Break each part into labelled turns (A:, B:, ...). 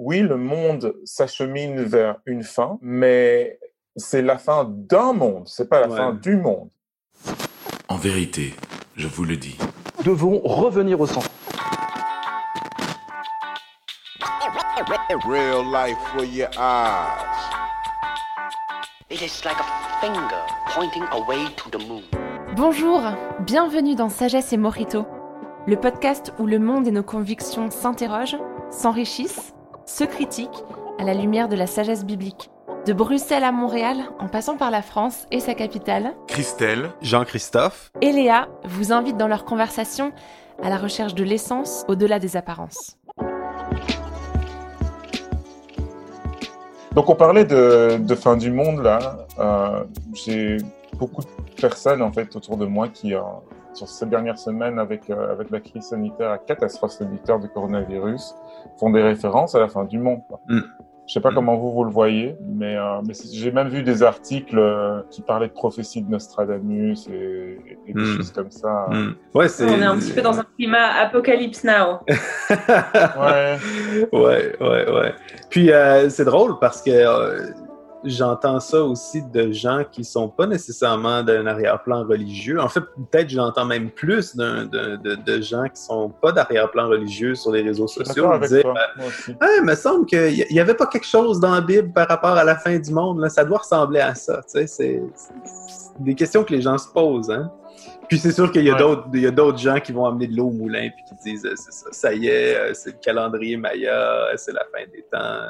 A: oui, le monde s'achemine vers une fin, mais c'est la fin d'un monde, c'est pas la fin du monde.
B: En vérité, je vous le dis.
C: Nous devons revenir au centre.
D: Real life for your eyes.
E: It is like a finger pointing away to the moon.
F: Bonjour, bienvenue dans Sagesse et Morito, le podcast où le monde et nos convictions s'interrogent, s'enrichissent, se critiquent à la lumière de la sagesse biblique. De Bruxelles à Montréal, en passant par la France et sa capitale,
B: Christelle,
G: Jean-Christophe
F: et Léa vous invitent dans leur conversation à la recherche de l'essence au-delà des apparences.
A: Donc on parlait de, de fin du monde là. Euh, J'ai beaucoup de personnes en fait autour de moi qui, euh, sur ces dernières semaines avec, euh, avec la crise sanitaire, la catastrophe sanitaire du coronavirus, font des références à la fin du monde. Quoi.
G: Mm.
A: Je sais pas
G: Mm.
A: comment vous vous le voyez, mais, euh, mais j'ai même vu des articles euh, qui parlaient de prophéties de Nostradamus et, et des
G: Mm.
A: choses comme ça.
G: Hmm. Ouais, c'est.
H: On est un petit peu dans un climat apocalypse now.
A: Ouais.
G: ouais, ouais, ouais. Puis euh, c'est drôle parce que euh, j'entends ça aussi de gens qui sont pas nécessairement d'un arrière-plan religieux. En fait, peut-être j'entends même plus de, de, de gens qui sont pas d'arrière-plan religieux sur les réseaux sociaux. dire, ben. Ah, il me semble qu'il n'y avait pas quelque chose dans la Bible par rapport à la fin du monde. Là. Ça doit ressembler à ça. Tu sais, c'est des questions que les gens se posent. Hein? Puis c'est sûr qu'il y a
A: Ouais.
G: d'autres gens qui vont amener de l'eau au moulin puis qui disent euh, c'est ça, ça y est, euh, c'est le calendrier Maya, euh, c'est la fin des temps.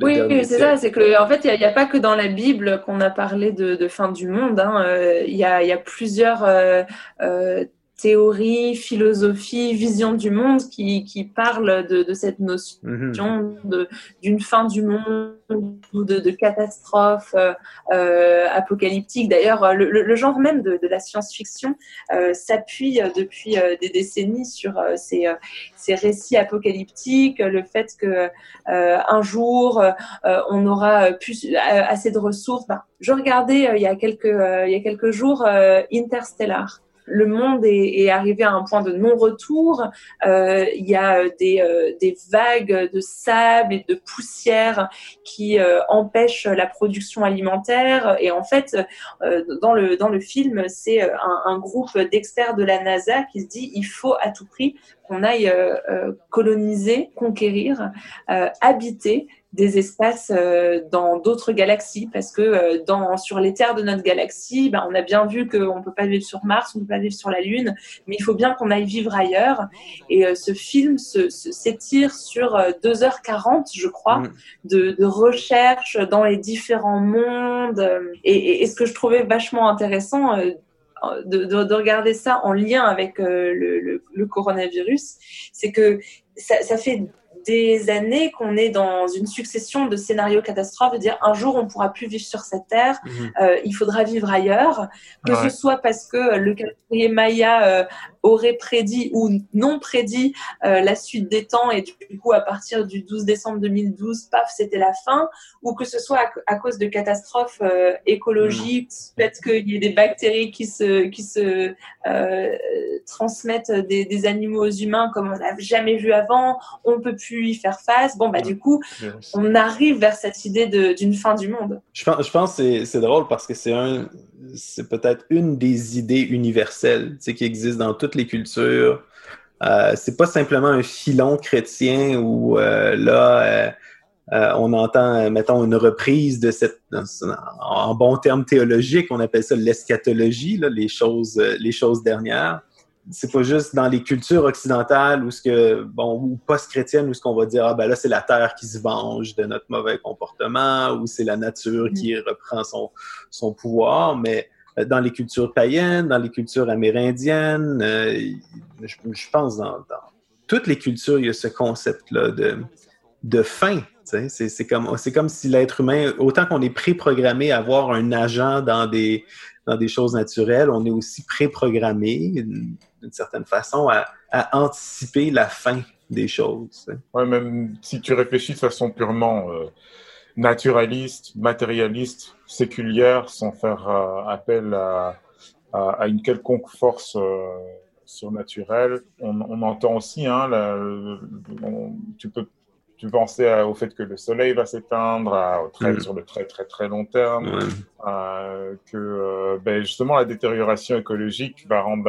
H: Oui,
G: dernier
H: c'est ça. C'est que en fait, il n'y a, pas que dans la Bible qu'on a parlé de, de fin du monde. hein. Euh, Il y, a, il y a plusieurs euh, euh, théories, philosophies, visions du monde qui, qui parlent de, de cette notion
G: Mhm.
H: de- d'une fin du monde ou de, de catastrophe euh, euh, apocalyptique. D'ailleurs, le, le- le genre même de, de la science-fiction euh, s'appuie euh, depuis euh, des décennies sur euh, ces, euh, ces récits apocalyptiques, le fait que euh, un jour euh, on aura plus euh, assez de ressources. Ben, je regardais euh, il y a quelques euh, il y a quelques jours euh, Interstellar. Le monde est, arrivé à un point de non-retour. Euh, il y a euh, des, euh, des vagues de sable et de poussière qui empêchent la production alimentaire. Et en fait, dans, le, film, c'est un, groupe d'experts de la NASA qui se dit il faut à tout prix qu'on aille coloniser, conquérir, habiter des espaces euh, dans d'autres galaxies parce que euh, dans sur les terres de notre galaxie, ben, on a bien vu qu'on peut pas vivre sur Mars, on peut pas vivre sur la Lune, mais il faut bien qu'on aille vivre ailleurs. Et euh, ce film s'étire sur euh, 2h40, je crois,
G: Mm.
H: de, de recherche dans les différents mondes. Et, et- et ce que je trouvais vachement intéressant. de, de- de regarder ça en lien avec euh, le, le- le coronavirus, c'est que ça, ça fait des années qu'on est dans une succession de scénarios catastrophes, de dire un jour on pourra plus vivre sur cette terre,
G: Mhm.
H: euh, il faudra vivre ailleurs, que
A: Ouais.
H: ce soit parce que le calendrier Maya euh, aurait prédit ou non prédit euh, la suite des temps et du coup à partir du 12 décembre 2012, paf, c'était la fin, ou que ce soit à, à cause de catastrophes euh, écologiques, peut-être qu'il y ait des bactéries qui se, qui se euh, transmettent des, des animaux aux humains comme on n'a jamais vu avant, on peut plus y faire face. Bon bah du coup, on arrive vers cette idée d'une fin du monde.
G: Je pense, je pense c'est drôle parce que c'est un, c'est peut-être une des idées universelles qui existent dans toutes les cultures. Euh, c'est pas simplement un filon chrétien où euh, là euh, euh, on entend, mettons, une reprise de cette, en bon terme théologique, on appelle ça l'eschatologie, les choses, les choses dernières. C'est pas juste dans les cultures occidentales ou ce que, bon, ou post-chrétiennes où ce qu'on va dire, ah ben là, c'est la terre qui se venge de notre mauvais comportement ou c'est la nature qui reprend son, son pouvoir, mais euh, dans les cultures païennes, dans les cultures amérindiennes, euh, je, je pense dans, dans toutes les cultures, il y a ce concept-là de, de fin. C'est comme, comme si l'être humain, autant qu'on est préprogrammé à avoir un agent dans des, dans des choses naturelles, on est aussi préprogrammé d'une certaine façon à, à anticiper la fin des choses.
A: Ouais, même si tu réfléchis de façon purement euh, naturaliste, matérialiste, séculière, sans faire euh, appel à, à, une quelconque force euh, surnaturel. On, entend aussi, hein, tu peux tu pensais à- au fait que le soleil va s'éteindre, à- au très,
G: Mm.
A: sur le très très très long terme,
G: Ouais.
A: euh, que euh, ben, justement la détérioration écologique va rendre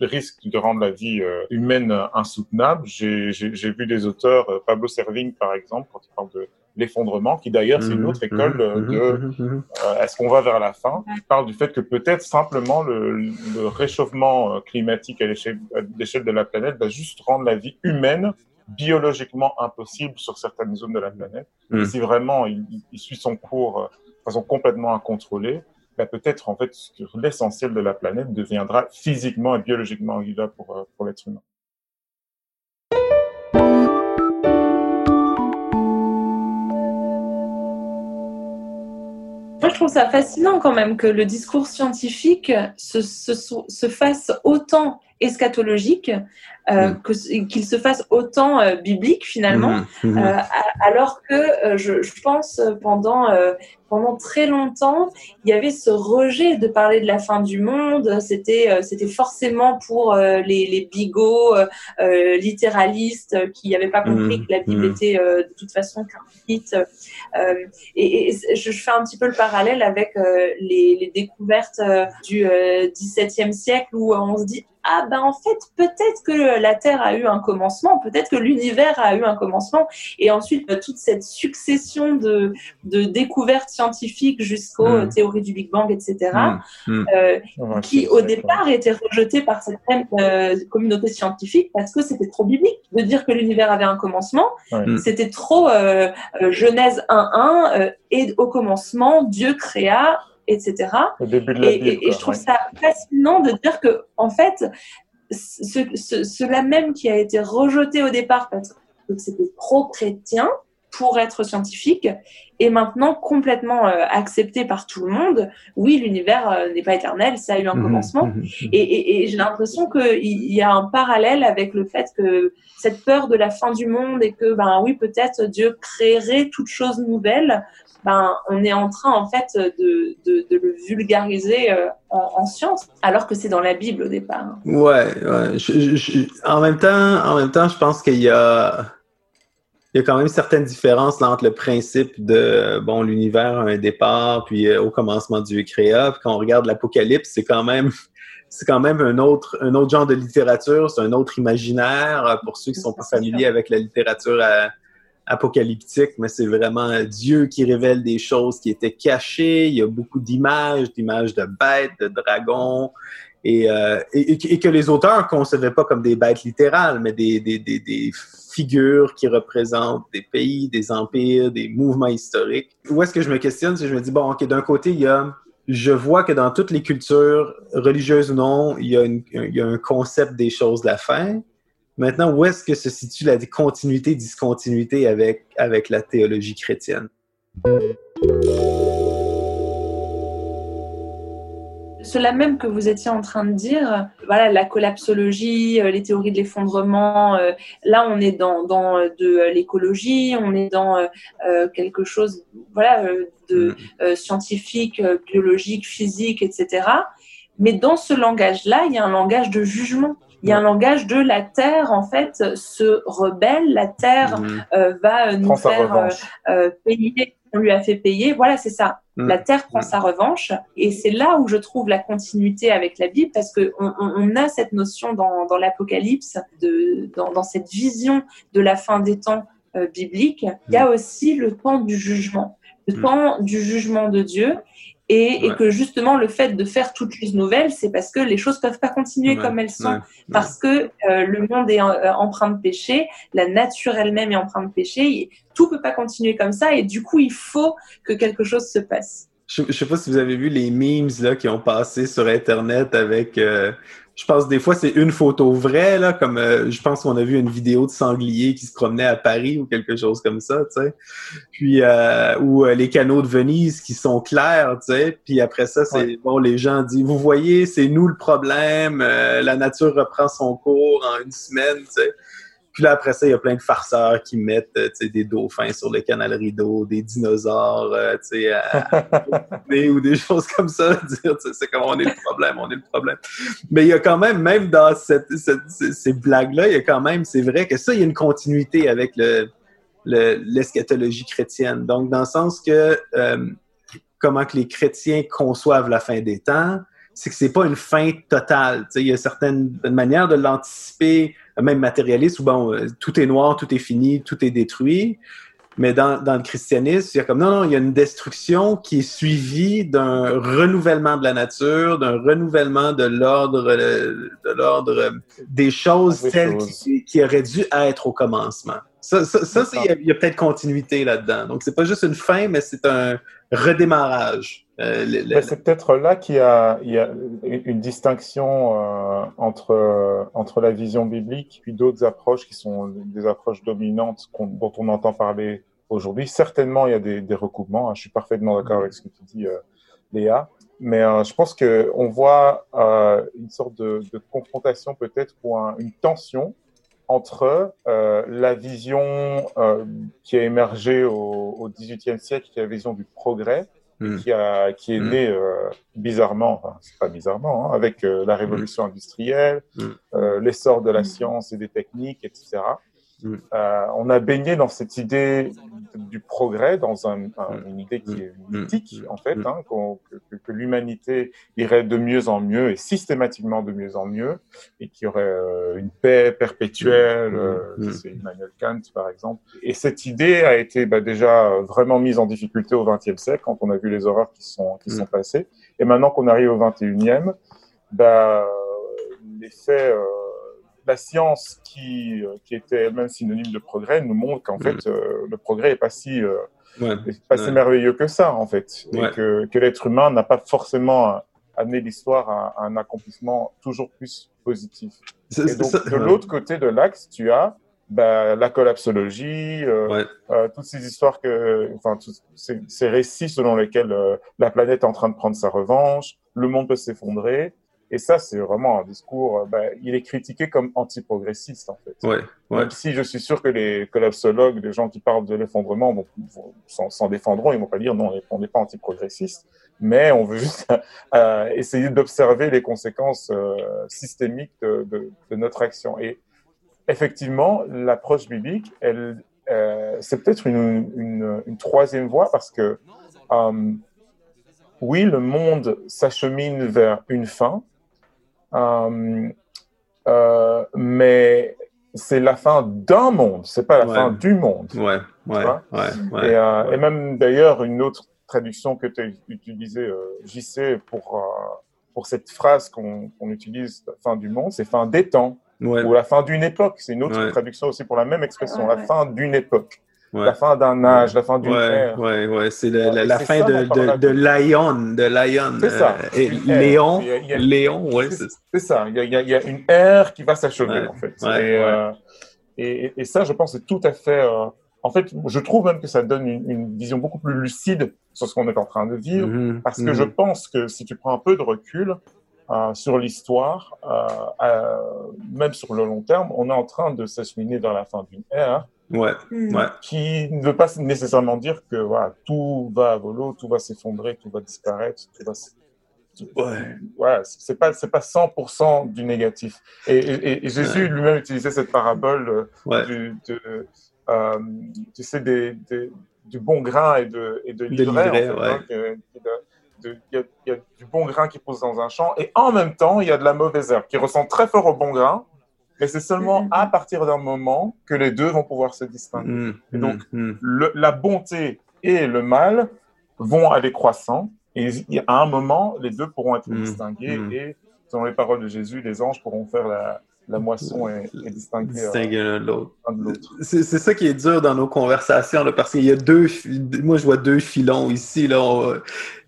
A: la- risque de rendre la vie euh, humaine euh, insoutenable. J'ai j'ai- j'ai vu des auteurs, euh, Pablo Servigne par exemple, quand il parle de l'effondrement, qui d'ailleurs c'est une
G: Mhm,
A: autre école euh,
G: mhm,
A: de
G: mhm, mhm.
A: euh, est-ce qu'on va vers la fin? Il parle du fait que peut-être simplement le, le réchauffement euh, climatique à l'échelle à l'échelle de la planète va juste rendre la vie humaine biologiquement impossible sur certaines zones de la planète.
G: Mm.
A: Et si vraiment il, suit son cours euh, de façon complètement incontrôlée, bah, peut-être en fait l'essentiel de la planète deviendra physiquement et biologiquement invivable pour, euh, pour l'être humain.
H: Moi, je trouve ça fascinant quand même que le discours scientifique se, se, se fasse autant eschatologique euh,
G: Mm.
H: que- qu'il se fasse autant euh, biblique finalement.
G: Mhm, mhm.
H: Euh, alors que euh, je, je pense euh, pendant euh, pendant très longtemps, il y avait ce rejet de parler de la fin du monde. C'était euh, c'était forcément pour euh, les, les bigots littéralistes qui n'avaient pas compris
G: Mhm,
H: que la Bible était euh, de toute façon counterfeit. Euh, et, et je, fais un petit peu le parallèle avec euh, les, les découvertes euh, du euh, XVIIe siècle où on se dit ah ben en fait peut-être que la Terre a eu un commencement, peut-être que l'univers a eu un commencement, et ensuite euh, toute cette succession de, de découvertes scientifiques jusqu'aux
G: Mm.
H: euh, théories du Big Bang, etc.
G: Mhm, mhm.
H: euh, qui au départ étaient rejetées par cette même euh, communauté scientifique parce que c'était trop biblique de dire que l'univers avait un commencement.
G: Mm.
H: C'était trop euh, Genèse 1.1 euh, et au commencement Dieu créa, etc.
A: Le début de la
H: Et,
A: Bible.
H: et- et je trouve
A: ouais.
H: ça fascinant de dire que, en fait, ce, ce- cela même qui a été rejeté au départ parce que c'était trop chrétien pour être scientifique est maintenant complètement euh, accepté par tout le monde. Oui, l'univers euh, n'est pas éternel, ça a eu un
G: Mhm,
H: commencement.
G: mhm,
H: Et, et- et j'ai l'impression qu'il y a un parallèle avec le fait que cette peur de la fin du monde et que, ben oui, peut-être Dieu créerait toute chose nouvelle, ben on est en train en fait de, de, de le vulgariser euh, en, en science, alors que c'est dans la Bible au départ.
G: Ouais, ouais. Je- je- je- en même temps, en même temps, je pense qu'il y a, il y a quand même certaines différences entre le principe de bon, l'univers a un départ, puis euh, au commencement Dieu créa. Puis quand on regarde l'Apocalypse, c'est quand même, c'est quand même un autre, un autre genre de littérature, c'est un autre imaginaire euh, pour ceux qui sont pas familiers avec la littérature euh, apocalyptique, mais c'est vraiment euh, Dieu qui révèle des choses qui étaient cachées. Il y a beaucoup d'images, d'images de bêtes, de dragons, et, euh, et, que- les auteurs concevaient pas comme des bêtes littérales, mais des, figures qui représentent des pays, des empires, des mouvements historiques. Où est-ce que je me questionne? C'est je me dis, bon, OK, d'un côté, il y a je vois que dans toutes les cultures, religieuses ou non, il y a, une- il y a un concept des choses de la fin. Maintenant, où est-ce que se situe la continuité, discontinuité avec, avec la théologie chrétienne?
H: Cela même que vous étiez en train de dire, voilà, la collapsologie, euh, les théories de l'effondrement, euh, là on est dans, dans euh, de l'écologie, on est dans quelque chose voilà, de euh, scientifique, biologique, physique, etc. Mais dans ce langage-là, il y a un langage de jugement. Il y a un langage de la Terre, en fait, se rebelle, la Terre euh, va nous
A: Prends
H: faire euh, payer, on lui a fait payer. Voilà, c'est ça.
G: Mm.
H: La terre prend
G: Mm.
H: sa revanche. Et c'est là où je trouve la continuité avec la Bible, parce qu'on on, a cette notion dans, dans l'Apocalypse, dans, dans cette vision de la fin des temps euh, biblique. Il y a aussi le temps du jugement, le
G: Mm.
H: temps du jugement de Dieu. Et, et que justement, le fait de faire toutes choses nouvelles, c'est parce que les choses peuvent pas continuer
G: Ouais,
H: comme elles sont
G: ouais,
H: parce que euh, le monde est euh, empreint de péché, la nature elle-même est empreinte de péché, et tout peut pas continuer comme ça, et du coup, il faut que quelque chose se passe.
G: Je, je sais pas si vous avez vu les memes là, qui ont passé sur Internet avec. euh, je pense des fois c'est une photo vraie, là, comme euh, je pense qu'on a vu une vidéo de sanglier qui se promenait à Paris ou quelque chose comme ça, tu sais. Puis euh, ou euh, les canaux de Venise qui sont clairs, tu sais. Puis après ça, c'est
A: Ouais.
G: bon, les gens disent Vous voyez, c'est nous le problème, euh, la nature reprend son cours en une semaine, tu sais. Puis là, après ça, il y a plein de farceurs qui mettent euh, des dauphins sur le canal rideau, des dinosaures euh, tu sais, ou des choses comme ça. C'est comme on est le problème, on est le problème. Mais il y a quand même, même dans cette, cette- ces- blagues-là, il y a quand même, c'est vrai que ça, il y a une continuité avec le le- l'eschatologie chrétienne. Donc, dans le sens que euh, comment que les chrétiens conçoivent la fin des temps, c'est que c'est pas une fin totale. Il y a certaines manières de l'anticiper, même matérialiste, où bon, euh, tout est noir, tout est fini, tout est détruit. Mais dans, dans le christianisme, il y a comme non, non, il y a une destruction qui est suivie d'un renouvellement de la nature, d'un renouvellement de l'ordre, euh, de l'ordre euh, des choses
A: Des
G: telles qui, qui auraient dû être au commencement. Ça, ça, ça, il y a, a peut-être continuité là-dedans. Donc, c'est pas juste une fin, mais c'est un redémarrage. Euh,
A: Ben, c'est peut-être là qu'il y y a une distinction euh, entre, euh, entre la vision biblique puis d'autres approches qui sont des approches dominantes dont on entend parler aujourd'hui. Certainement, il y a des, recoupements. hein. Je suis parfaitement d'accord avec ce que tu dis, Léa. Mais je pense qu'on voit une sorte de, confrontation peut-être ou un- une tension entre la vision qui a émergé au XVIIIe siècle, qui est la vision du progrès,
G: Mm.
A: qui, a, qui est
G: Mm.
A: née euh, bizarrement, enfin, c'est pas bizarrement, hein, avec euh, la révolution industrielle,
G: Mm.
A: euh, l'essor de la
H: Mm.
A: science et des techniques, etc.
G: Mm.
A: Euh, on a baigné dans cette idée du progrès, dans un, un-
G: Mm.
A: une idée qui est
G: Mm.
A: mythique, en fait, hein, que, que- l'humanité irait de mieux en mieux et systématiquement de mieux en mieux, et qu'il y aurait euh, une paix perpétuelle, euh, c'est Immanuel Kant, par exemple. Et cette idée a été bah, déjà vraiment mise en difficulté au XXe siècle, quand on a vu les horreurs qui sont, qui sont passées. Et maintenant qu'on arrive au XXIe, bah, les faits, la science qui, euh, qui était elle-même synonyme de progrès nous montre qu'en
G: Mm.
A: fait, euh, le progrès est pas si, euh,
G: Ouais.
A: si merveilleux que ça, en fait.
G: Ouais.
A: Et que, que l'être humain n'a pas forcément amené l'histoire à, à un accomplissement toujours plus positif. Et donc,
G: ça.
A: de l'autre côté de l'axe, tu as bah, la collapsologie, euh,
G: Ouais.
A: euh, toutes ces histoires que, enfin, tous ces, ces récits selon lesquels euh, la planète est en train de prendre sa revanche, le monde peut s'effondrer. Et ça, c'est vraiment un discours, euh, bah, il est critiqué comme anti-progressiste, en fait.
G: Ouais. Ouais.
A: Même si je suis sûr que les collapsologues, les gens qui parlent de l'effondrement, vont, vont- s'en défendront, ils vont pas dire non, on n'est pas anti-progressiste, mais on veut juste euh, essayer d'observer les conséquences euh, systémiques de, de, de notre action. Et effectivement, l'approche biblique, elle, euh, c'est peut-être une, une, une troisième voie parce que euh, oui, le monde s'achemine vers une fin, euh, euh, mais c'est la fin d'un monde, c'est pas la
G: Ouais.
A: fin du monde.
G: Ouais. Ouais.
A: vois
G: Ouais. Ouais.
A: et, euh,
G: ouais.
A: et même d'ailleurs, une autre traduction que tu as utilisée, euh, JC, pour, euh, pour cette phrase qu'on utilise, la fin du monde, c'est fin des temps,
G: Ouais.
A: ou la fin d'une époque. C'est une autre
G: Ouais.
A: traduction aussi pour la même expression,
H: Ouais,
A: la fin d'une époque,
G: Ouais.
A: la fin d'un âge, la fin d'une
G: Ouais,
A: ère.
G: ouais, ouais, c'est la, fin
A: ça,
G: de, de, de Lion, de Lion.
A: C'est ça.
G: euh, et. Léon,
A: Il y a-
G: Léon, ouais,
A: C'est ça, il y, a, il y a- une ère qui va s'achever en fait. et, euh, et, et ça, je pense, c'est tout à fait. euh, en fait, je trouve même que ça donne une, une vision beaucoup plus lucide sur ce qu'on est en train de vivre,
G: Mhm,
A: parce que
G: mhm.
A: je pense que si tu prends un peu de recul euh, sur l'histoire, euh, euh, même sur le long terme, on est en train de s'acheminer vers la fin d'une ère
G: Ouais,
H: Mm.
G: ouais.
A: qui ne veut pas nécessairement dire que voilà, tout va à volo, tout va s'effondrer, tout va disparaître, tout va
G: Ouais.
A: voilà, c'est pas c'est pas 100% du négatif. Et, et- et Jésus
G: Ouais.
A: lui-même utilisait cette parabole euh,
G: Ouais.
A: du, de, euh, tu sais, des, des- du bon grain et de, et de
G: De
A: l'ivraie. en fait,
G: ouais.
A: hein, Il y, y a du bon grain qui pousse dans un champ et en même temps, il y a de la mauvaise herbe qui ressemble très fort au bon grain, mais c'est seulement
H: Mhm.
A: à partir d'un moment que les deux vont pouvoir se distinguer.
G: Mhm,
A: Et donc,
G: mhm.
A: Le- la bonté et le mal vont aller croissant et il y a- à un moment, les deux pourront être distingués et selon les paroles de Jésus, les anges pourront faire la, la moisson et distinguer euh,
G: de l'autre. C'est c'est ça qui est dur dans nos conversations, là, parce qu'il y a deux, moi je vois deux filons ici, là, on-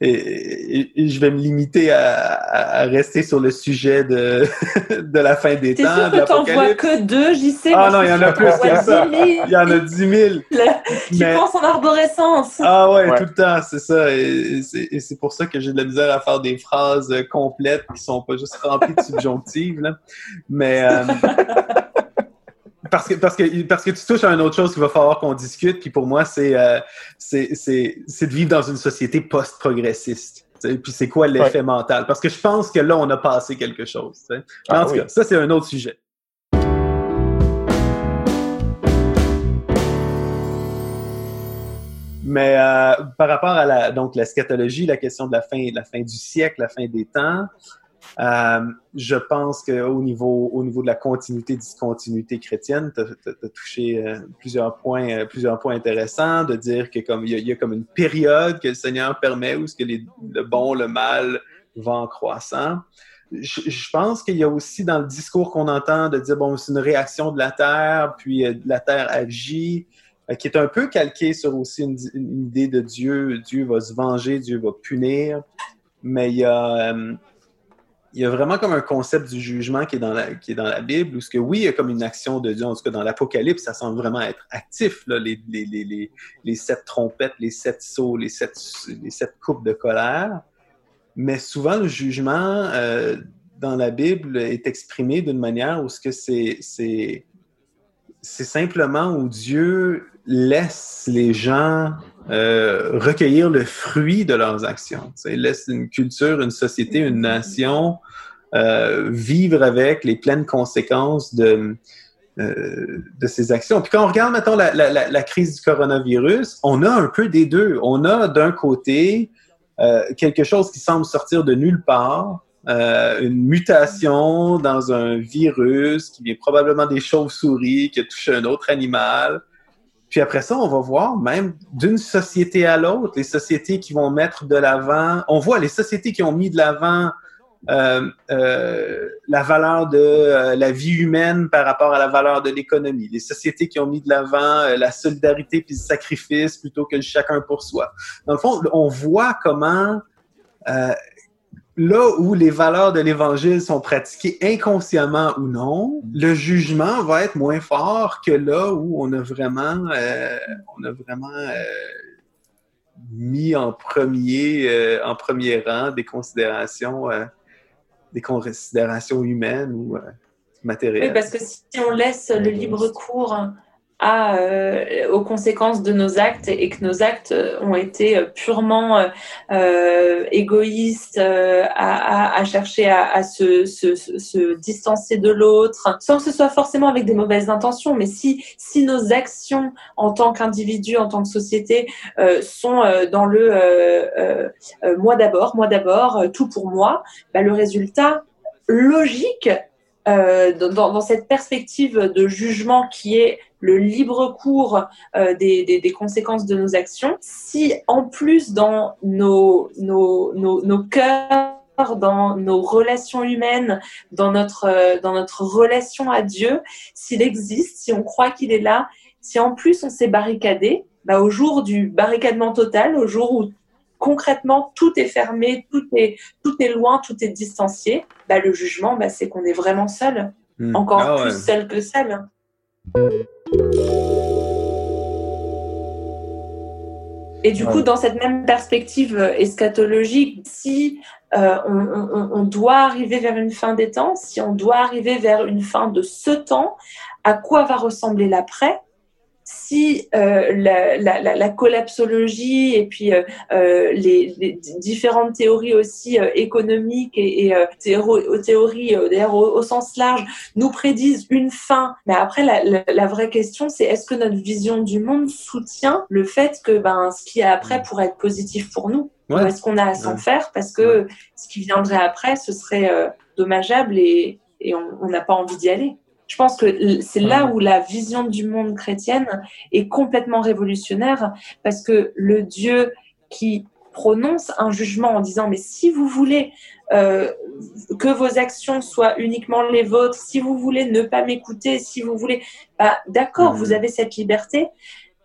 G: et, et- et je vais me limiter à, rester sur le sujet de, de la fin des
H: T'es
G: temps,
H: sûr
G: de
H: que t'en vois que deux, j'y sais.
G: Ah non, il y en a plus
H: qu'on
G: que
H: voit
G: ça.
H: 10 000
G: Il y en a 10 000.
H: qui
G: Mais-
H: pensent en arborescence.
G: Ah ouais,
A: Ouais.
G: tout le temps, c'est ça. Et, et c'est- et c'est pour ça que j'ai de la misère à faire des phrases euh, complètes qui sont pas juste remplies de subjonctives. Là. Mais, euh, Parce que, parce, que, parce que tu touches à une autre chose qu'il va falloir qu'on discute, puis pour moi, c'est euh, c'est de vivre dans une société post-progressiste. Puis c'est quoi l'effet mental? Parce que je pense que là, on a passé quelque chose. Mais
A: Ah
G: en tout
A: oui.
G: cas, ça, c'est un autre sujet. Mais euh, par rapport à la, donc, la scatologie, la question de la fin, la fin du siècle, la fin des temps, euh, je pense qu'au niveau, au niveau de la continuité, discontinuité chrétienne, tu as, touché euh, plusieurs, points, euh, plusieurs points intéressants, de dire que comme il y, a, comme une période que le Seigneur permet où ce que le bon, le mal va en croissant. Je, pense qu'il y a aussi dans le discours qu'on entend de dire, bon, c'est une réaction de la Terre, puis la Terre agit, qui est un peu calqué sur aussi une, une idée de Dieu. Dieu va se venger, Dieu va punir. Mais il y a, il y a vraiment comme un concept du jugement qui est dans la, qui est dans la Bible, où ce que oui, il y a comme une action de Dieu, en tout cas dans l'Apocalypse, ça semble vraiment être actif, là, les, les, les, les, sept trompettes, les sept sauts, les sept, les sept coupes de colère. Mais souvent, le jugement euh, dans la Bible est exprimé d'une manière où ce que c'est, c'est, c'est simplement où Dieu laisse les gens euh, recueillir le fruit de leurs actions. Il laisse une culture, une société, une nation euh, vivre avec les pleines conséquences de, euh, de ces actions. Puis quand on regarde, mettons, la, la, la, crise du coronavirus, on a un peu des deux. On a d'un côté quelque chose qui semble sortir de nulle part, une mutation dans un virus qui vient probablement des chauves-souris, qui a touché un autre animal. Puis après ça, on va voir même d'une société à l'autre, les sociétés qui vont mettre de l'avant, on voit les sociétés qui ont mis de l'avant euh, euh, la valeur de euh, la vie humaine par rapport à la valeur de l'économie, les sociétés qui ont mis de l'avant euh, la solidarité puis le sacrifice plutôt que le chacun pour soi. Dans le fond, on voit comment euh, là où les valeurs de l'Évangile sont pratiquées inconsciemment ou non, le jugement va être moins fort que là où on a vraiment, euh, on a vraiment euh, mis en premier, euh, en premier rang des considérations, euh, des considérations humaines ou euh, matérielles.
H: Oui, parce que si on laisse le libre cours à, euh, aux conséquences de nos actes et que nos actes ont été purement euh, égoïstes, euh, à, à, à, chercher à, à se, se, se, distancer de l'autre, sans que ce soit forcément avec des mauvaises intentions, mais si, si nos actions en tant qu'individu, en tant que société, euh, sont dans le euh, moi d'abord, moi d'abord, tout pour moi, bah, le résultat logique euh, dans, dans, cette perspective de jugement qui est le libre cours euh, des, des, des, conséquences de nos actions, si en plus dans nos, nos, nos, nos cœurs, dans nos relations humaines, dans notre, euh, dans notre relation à Dieu, s'il existe, si on croit qu'il est là, si en plus on s'est barricadé, bah, au jour du barricadement total, au jour où concrètement tout est fermé, tout est, tout est loin, tout est distancié, bah, le jugement, bah, c'est qu'on est vraiment seul, mmh. encore ah, plus seul que seul. Et du ouais. coup, dans cette même perspective eschatologique, si euh, on, on, on, doit arriver vers une fin des temps, si on doit arriver vers une fin de ce temps, à quoi va ressembler l'après? Si euh, la, la, la, collapsologie et puis euh, les, les, différentes théories aussi euh, économiques et, et théories, théories d'ailleurs au, au, sens large nous prédisent une fin, mais après la, la vraie question c'est est-ce que notre vision du monde soutient le fait que ben ce qui est après pourrait être positif pour nous? Ouais. ou est-ce qu'on a à s'en ouais. faire parce que ce qui viendrait après ce serait dommageable et, et on n'a pas envie d'y aller? Je pense que c'est là où la vision du monde chrétienne est complètement révolutionnaire parce que le Dieu qui prononce un jugement en disant mais si vous voulez euh, que vos actions soient uniquement les vôtres, si vous voulez ne pas m'écouter, si vous voulez, bah, d'accord, vous avez cette liberté,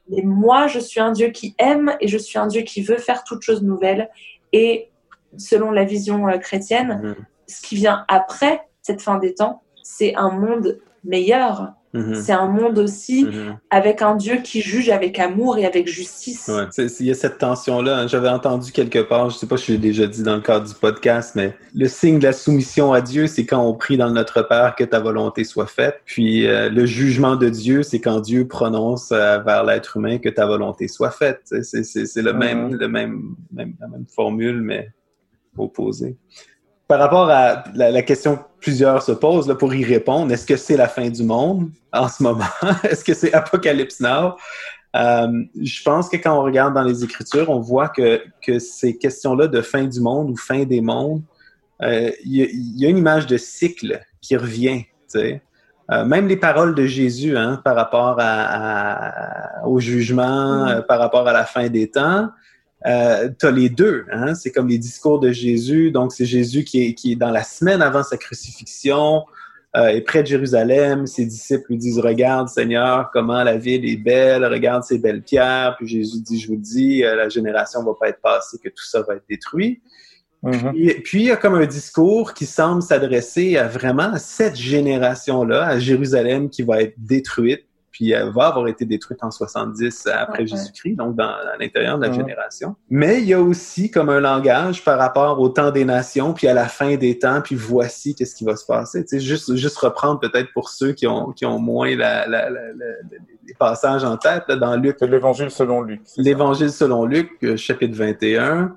H: mais moi je suis un Dieu qui aime et je suis un Dieu qui veut faire toutes choses nouvelles. Et selon la vision euh, chrétienne, ce qui vient après cette fin des temps, c'est un monde meilleur.
G: Mhm.
H: C'est un monde aussi
G: Mhm.
H: avec un Dieu qui juge avec amour et avec justice.
G: Ouais, c'est- c'est- il y a cette tension-là. hein. J'avais entendu quelque part, je sais pas si je l'ai déjà dit dans le cadre du podcast, mais le signe de la soumission à Dieu, c'est quand on prie dans Notre Père que ta volonté soit faite. Puis euh, le jugement de Dieu, c'est quand Dieu prononce euh, vers l'être humain que ta volonté soit faite. C'est- C'est c'est- c'est le même, le même, même, la même formule, mais opposée. Par rapport à la, la question que plusieurs se posent là, pour y répondre, est-ce que c'est la fin du monde en ce moment? est-ce que c'est Apocalypse Now? Euh, je pense que quand on regarde dans les Écritures, on voit que, que ces questions-là de fin du monde ou fin des mondes, euh, il y, a- il y a une image de cycle qui revient. Euh, même les paroles de Jésus hein, par rapport à, à- au jugement,
H: Mm.
G: par rapport à la fin des temps, euh, tu as les deux. Hein? C'est comme les discours de Jésus. Donc, c'est Jésus qui est, qui est dans la semaine avant sa crucifixion, euh, est près de Jérusalem. Ses disciples lui disent Regarde, Seigneur, comment la ville est belle, regarde ces belles pierres. Puis Jésus dit Je vous dis, euh, la génération ne va pas être passée, que tout ça va être détruit.
A: Mhm.
G: Puis, puis il y a comme un discours qui semble s'adresser à vraiment cette génération-là, à Jérusalem qui va être détruite, puis elle va avoir été détruite en 70 après. Jésus-Christ, donc dans, à l'intérieur de la
A: Mhm.
G: génération. Mais il y a aussi comme un langage par rapport au temps des nations, puis à la fin des temps, puis voici qu'est-ce qui va se passer. Tu sais, juste, juste reprendre peut-être pour ceux qui ont, qui ont moins la, la- la- la- les passages en tête, là, dans Luc
A: l'évangile selon Luc.
G: L'Évangile selon Luc, euh, chapitre 21.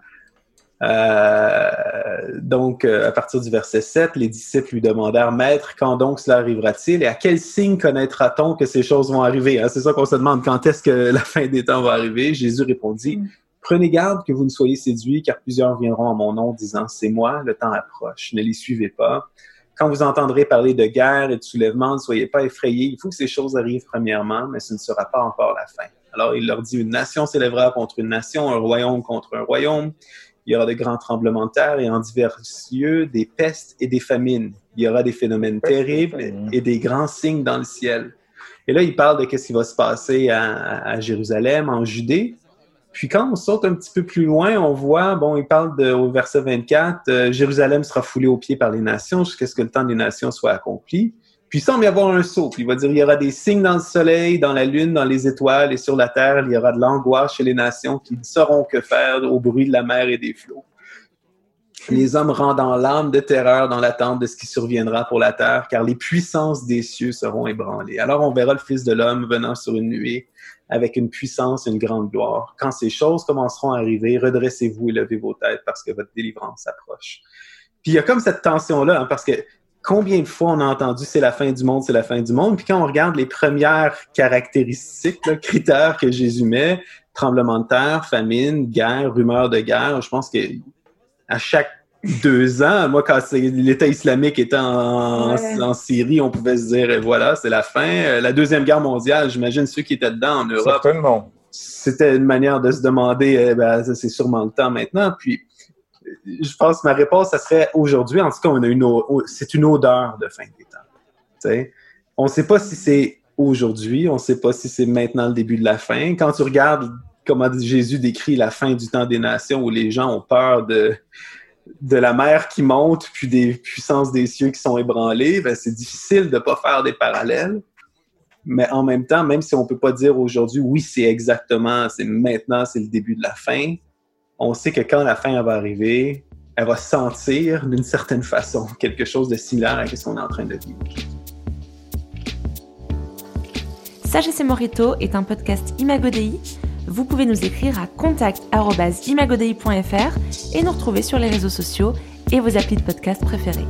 G: Euh, donc, euh, à partir du verset 7, les disciples lui demandèrent, Maître, quand donc cela arrivera-t-il et à quel signe connaîtra-t-on que ces choses vont arriver? Hein, C'est ça qu'on se demande, quand est-ce que la fin des temps va arriver? Jésus répondit,
H: Mm.
G: Prenez garde que vous ne soyez séduits, car plusieurs viendront en mon nom disant, C'est moi, le temps approche, ne les suivez pas. Quand vous entendrez parler de guerre et de soulèvement, ne soyez pas effrayés. Il faut que ces choses arrivent premièrement, mais ce ne sera pas encore la fin. Alors il leur dit, une nation s'élèvera contre une nation, un royaume contre un royaume. Il y aura de grands tremblements de terre et en divers lieux des pestes et des famines. Il y aura des phénomènes terribles
A: famines.
G: et des grands signes dans le ciel. Et là, il parle de qu'est-ce qui va se passer à, à Jérusalem, en Judée. Puis quand on saute un petit peu plus loin, on voit, bon, il parle de, au verset 24, euh, Jérusalem sera foulée aux pieds par les nations jusqu'à ce que le temps des nations soit accompli. Puis il semble y avoir un saut. Puis il va dire, il y aura des signes dans le soleil, dans la lune, dans les étoiles et sur la terre. Il y aura de l'angoisse chez les nations qui ne sauront que faire au bruit de la mer et des flots. Les hommes rendant l'âme de terreur dans l'attente de ce qui surviendra pour la terre, car les puissances des cieux seront ébranlées. Alors on verra le Fils de l'homme venant sur une nuée avec une puissance et une grande gloire. Quand ces choses commenceront à arriver, redressez-vous et levez vos têtes parce que votre délivrance approche. Puis il y a comme cette tension-là, hein, parce que combien de fois on a entendu c'est la fin du monde, c'est la fin du monde, puis quand on regarde les premières caractéristiques, là, critères que Jésus met, tremblement de terre, famine, guerre, rumeur de guerre, je pense que à chaque deux ans, moi, quand l'État islamique était en,
H: Ouais.
G: en Syrie, on pouvait se dire, voilà, c'est la fin. Euh, La Deuxième Guerre mondiale, j'imagine ceux qui étaient dedans en Europe,
A: Certainement.
G: c'était une manière de se demander, eh ben, ça, c'est sûrement le temps maintenant. Puis, je pense que ma réponse, ça serait aujourd'hui, en tout cas, on a une, c'est une odeur de fin des temps. On ne sait pas si c'est aujourd'hui, on ne sait pas si c'est maintenant le début de la fin. Quand tu regardes comment Jésus décrit la fin du temps des nations où les gens ont peur de, de la mer qui monte puis des puissances des cieux qui sont ébranlées, ben, c'est difficile de ne pas faire des parallèles. Mais en même temps, même si on ne peut pas dire aujourd'hui, oui, c'est exactement, c'est maintenant, c'est le début de la fin, on sait que quand la fin va arriver, elle va sentir d'une certaine façon quelque chose de similaire à ce qu'on est en train de vivre.
F: Sagesse et Morito est un podcast Imagodei. Vous pouvez nous écrire à contact.imagodei.fr et nous retrouver sur les réseaux sociaux et vos applis de podcast préférés.